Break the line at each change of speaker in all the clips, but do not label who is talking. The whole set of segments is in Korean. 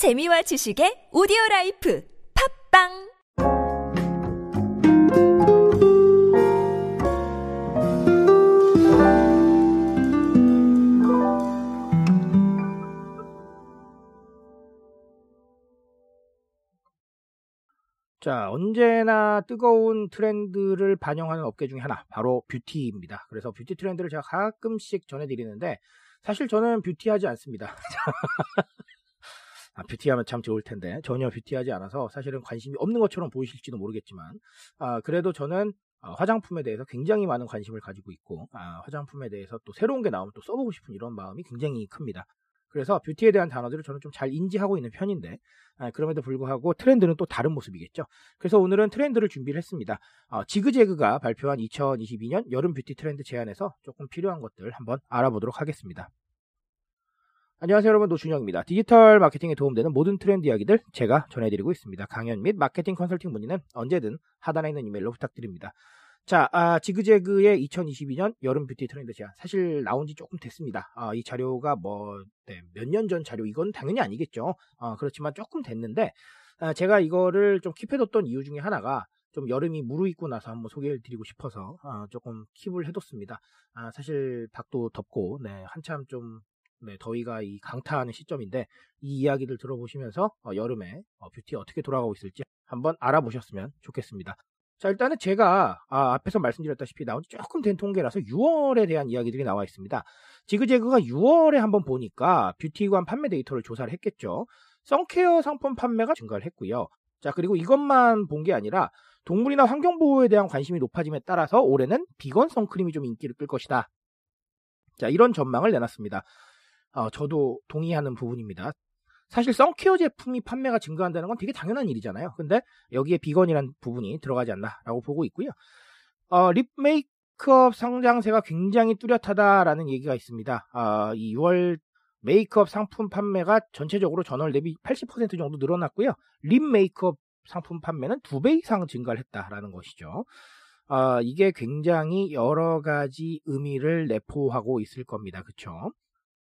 재미와 지식의 오디오 라이프 팟빵
자, 언제나 뜨거운 트렌드를 반영하는 업계 중에 하나, 바로 뷰티입니다. 그래서 뷰티 트렌드를 제가 가끔씩 전해드리는데, 사실 저는 뷰티하지 않습니다. 아, 뷰티하면 참 좋을 텐데, 전혀 뷰티하지 않아서 사실은 관심이 없는 것처럼 보이실지도 모르겠지만, 아, 그래도 저는 아, 화장품에 대해서 굉장히 많은 관심을 가지고 있고, 아, 화장품에 대해서 또 새로운 게 나오면 또 써보고 싶은 이런 마음이 굉장히 큽니다. 그래서 뷰티에 대한 단어들을 저는 좀 잘 인지하고 있는 편인데 아, 그럼에도 불구하고 트렌드는 또 다른 모습이겠죠. 그래서 오늘은 트렌드를 준비를 했습니다. 어, 지그재그가 발표한 2022년 여름 뷰티 트렌드 제안에서 조금 필요한 것들 한번 알아보도록 하겠습니다. 안녕하세요 여러분 노준영입니다. 디지털 마케팅에 도움되는 모든 트렌드 이야기들 제가 전해드리고 있습니다. 강연 및 마케팅 컨설팅 문의는 언제든 하단에 있는 이메일로 부탁드립니다. 자, 아, 지그재그의 2022년 여름 뷰티 트렌드 제안. 사실 나온 지 조금 됐습니다. 아, 이 자료가 뭐, 네, 몇년 전 자료, 이건 당연히 아니겠죠. 아, 그렇지만 조금 됐는데, 아, 제가 이거를 좀 keep해뒀던 이유 중에 하나가, 좀 여름이 무르익고 나서 한번 소개를 드리고 싶어서, 아, 조금 keep을 해뒀습니다. 아, 사실 밖도 덥고, 네, 한참 좀, 네, 더위가 이 강타하는 시점인데, 이 이야기들 들어보시면서, 어, 여름에 어, 뷰티 어떻게 돌아가고 있을지 한번 알아보셨으면 좋겠습니다. 자, 일단은 제가 아, 앞에서 말씀드렸다시피 나온 지 조금 된 통계라서 6월에 대한 이야기들이 나와 있습니다. 지그재그가 6월에 한번 보니까 뷰티관 판매 데이터를 조사를 했겠죠. sun care 상품 판매가 증가를 했고요. 자, 그리고 이것만 본 게 아니라 동물이나 환경 보호에 대한 관심이 높아짐에 따라서 올해는 비건 선크림이 좀 인기를 끌 것이다. 자, 이런 전망을 내놨습니다. 어, 저도 동의하는 부분입니다. 사실 sun care 제품이 판매가 증가한다는 건 되게 당연한 일이잖아요. 근데 여기에 비건이라는 부분이 들어가지 않나라고 보고 있고요. 어, 립 메이크업 상장세가 굉장히 뚜렷하다라는 얘기가 있습니다. 어, 이 6월 메이크업 상품 판매가 전체적으로 전월 대비 80% 정도 늘어났고요. 립 메이크업 상품 판매는 두 배 이상 증가를 했다라는 것이죠. 어, 이게 굉장히 여러 가지 의미를 내포하고 있을 겁니다. 그쵸?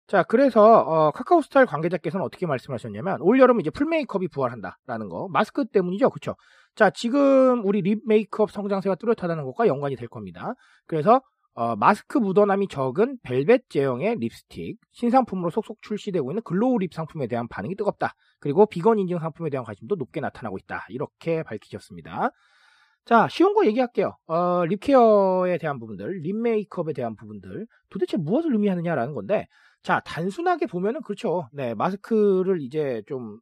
자, 그래서 어, 카카오 스타일 관계자께서는 어떻게 말씀하셨냐면 올 여름 이제 풀 메이크업이 부활한다라는 거 마스크 때문이죠, 그렇죠? 자, 지금 우리 립 메이크업 성장세가 뚜렷하다는 것과 연관이 될 겁니다. 그래서 어, 마스크 묻어남이 적은 벨벳 제형의 립스틱 신상품으로 속속 출시되고 있는 glow lip 상품에 대한 반응이 뜨겁다. 그리고 비건 인증 상품에 대한 관심도 높게 나타나고 있다. 이렇게 밝히셨습니다. 자, 쉬운 거 얘기할게요. 어, lip care에 대한 부분들, lip 메이크업에 대한 부분들, 도대체 무엇을 의미하느냐라는 건데, 자, 단순하게 보면은 그렇죠. 네, 마스크를 이제 좀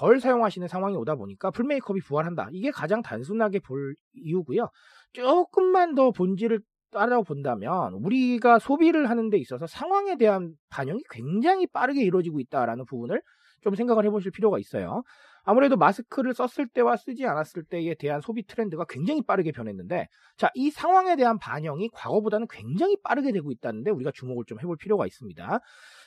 덜 사용하시는 상황이 오다 보니까 full 메이크업이 부활한다. 이게 가장 단순하게 볼 이유고요. 조금만 더 본질을 따라 본다면 우리가 소비를 하는 데 있어서 상황에 대한 반영이 굉장히 빠르게 이루어지고 있다라는 부분을 좀 생각을 해보실 필요가 있어요. 아무래도 마스크를 썼을 때와 쓰지 않았을 때에 대한 소비 트렌드가 굉장히 빠르게 변했는데, 자, 이 상황에 대한 반영이 과거보다는 굉장히 빠르게 되고 있다는데 우리가 주목을 좀 해볼 필요가 있습니다.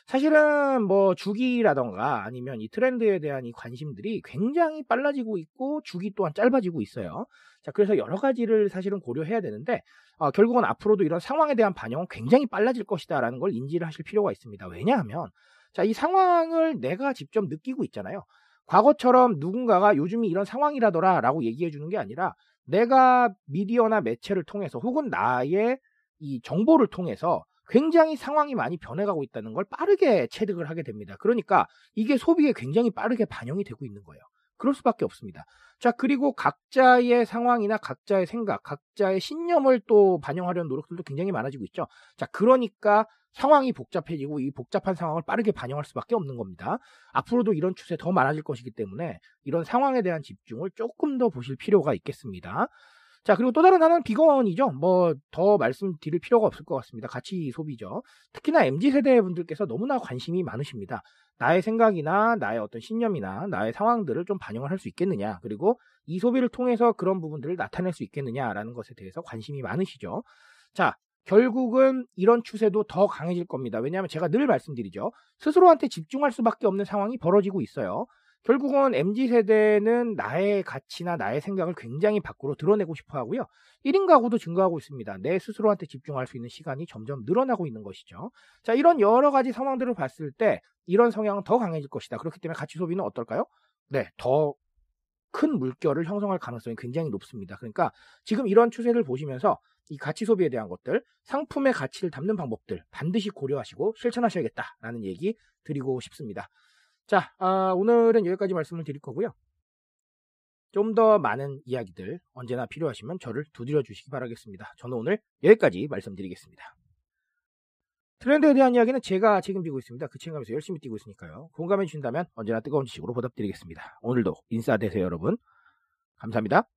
사실은 뭐 주기라던가 아니면 이 트렌드에 대한 이 관심들이 굉장히 빨라지고 있고 주기 또한 짧아지고 있어요. 자, 그래서 여러 가지를 사실은 고려해야 되는데, 어, 결국은 앞으로도 이런 상황에 대한 반영은 굉장히 빨라질 것이다라는 걸 인지를 하실 필요가 있습니다. 왜냐하면, 자, 이 상황을 내가 직접 느끼고 있잖아요. 과거처럼 누군가가 요즘이 이런 상황이라더라 라고 얘기해 주는 게 아니라 내가 미디어나 매체를 통해서 혹은 나의 이 정보를 통해서 굉장히 상황이 많이 변해가고 있다는 걸 빠르게 체득을 하게 됩니다. 그러니까 이게 소비에 굉장히 빠르게 반영이 되고 있는 거예요. 그럴 수밖에 없습니다. 자, 그리고 각자의 상황이나 각자의 생각, 각자의 신념을 또 반영하려는 노력들도 굉장히 많아지고 있죠. 자, 그러니까 상황이 복잡해지고 이 복잡한 상황을 빠르게 반영할 수밖에 없는 겁니다. 앞으로도 이런 추세 더 많아질 것이기 때문에 이런 상황에 대한 집중을 조금 더 보실 필요가 있겠습니다. 자, 그리고 또 다른 하나는 비건이죠. 뭐, 더 말씀드릴 필요가 없을 것 같습니다. 가치 소비죠. 특히나 MZ세대 분들께서 너무나 관심이 많으십니다. 나의 생각이나 나의 어떤 신념이나 나의 상황들을 좀 반영을 할 수 있겠느냐. 그리고 이 소비를 통해서 그런 부분들을 나타낼 수 있겠느냐라는 것에 대해서 관심이 많으시죠. 자, 결국은 이런 추세도 더 강해질 겁니다. 왜냐하면 제가 늘 말씀드리죠. 스스로한테 집중할 수밖에 없는 상황이 벌어지고 있어요. 결국은 MZ 세대는 나의 가치나 나의 생각을 굉장히 밖으로 드러내고 싶어 하고요. 1인 가구도 증가하고 있습니다. 내 스스로한테 집중할 수 있는 시간이 점점 늘어나고 있는 것이죠. 자, 이런 여러 가지 상황들을 봤을 때 이런 성향은 더 강해질 것이다. 그렇기 때문에 가치 소비는 어떨까요? 네, 더 큰 물결을 형성할 가능성이 굉장히 높습니다. 그러니까 지금 이런 추세를 보시면서 이 가치 소비에 대한 것들, 상품의 가치를 담는 방법들 반드시 고려하시고 실천하셔야겠다라는 얘기 드리고 싶습니다. 자, 아, 오늘은 여기까지 말씀을 드릴 거고요. 좀 더 많은 이야기들 언제나 필요하시면 저를 두드려 주시기 바라겠습니다. 저는 오늘 여기까지 말씀드리겠습니다. 트렌드에 대한 이야기는 제가 책임지고 있습니다. 그 책임감에서 열심히 뛰고 있으니까요. 공감해 주신다면 언제나 뜨거운 지식으로 보답드리겠습니다. 오늘도 인싸 되세요, 여러분. 감사합니다.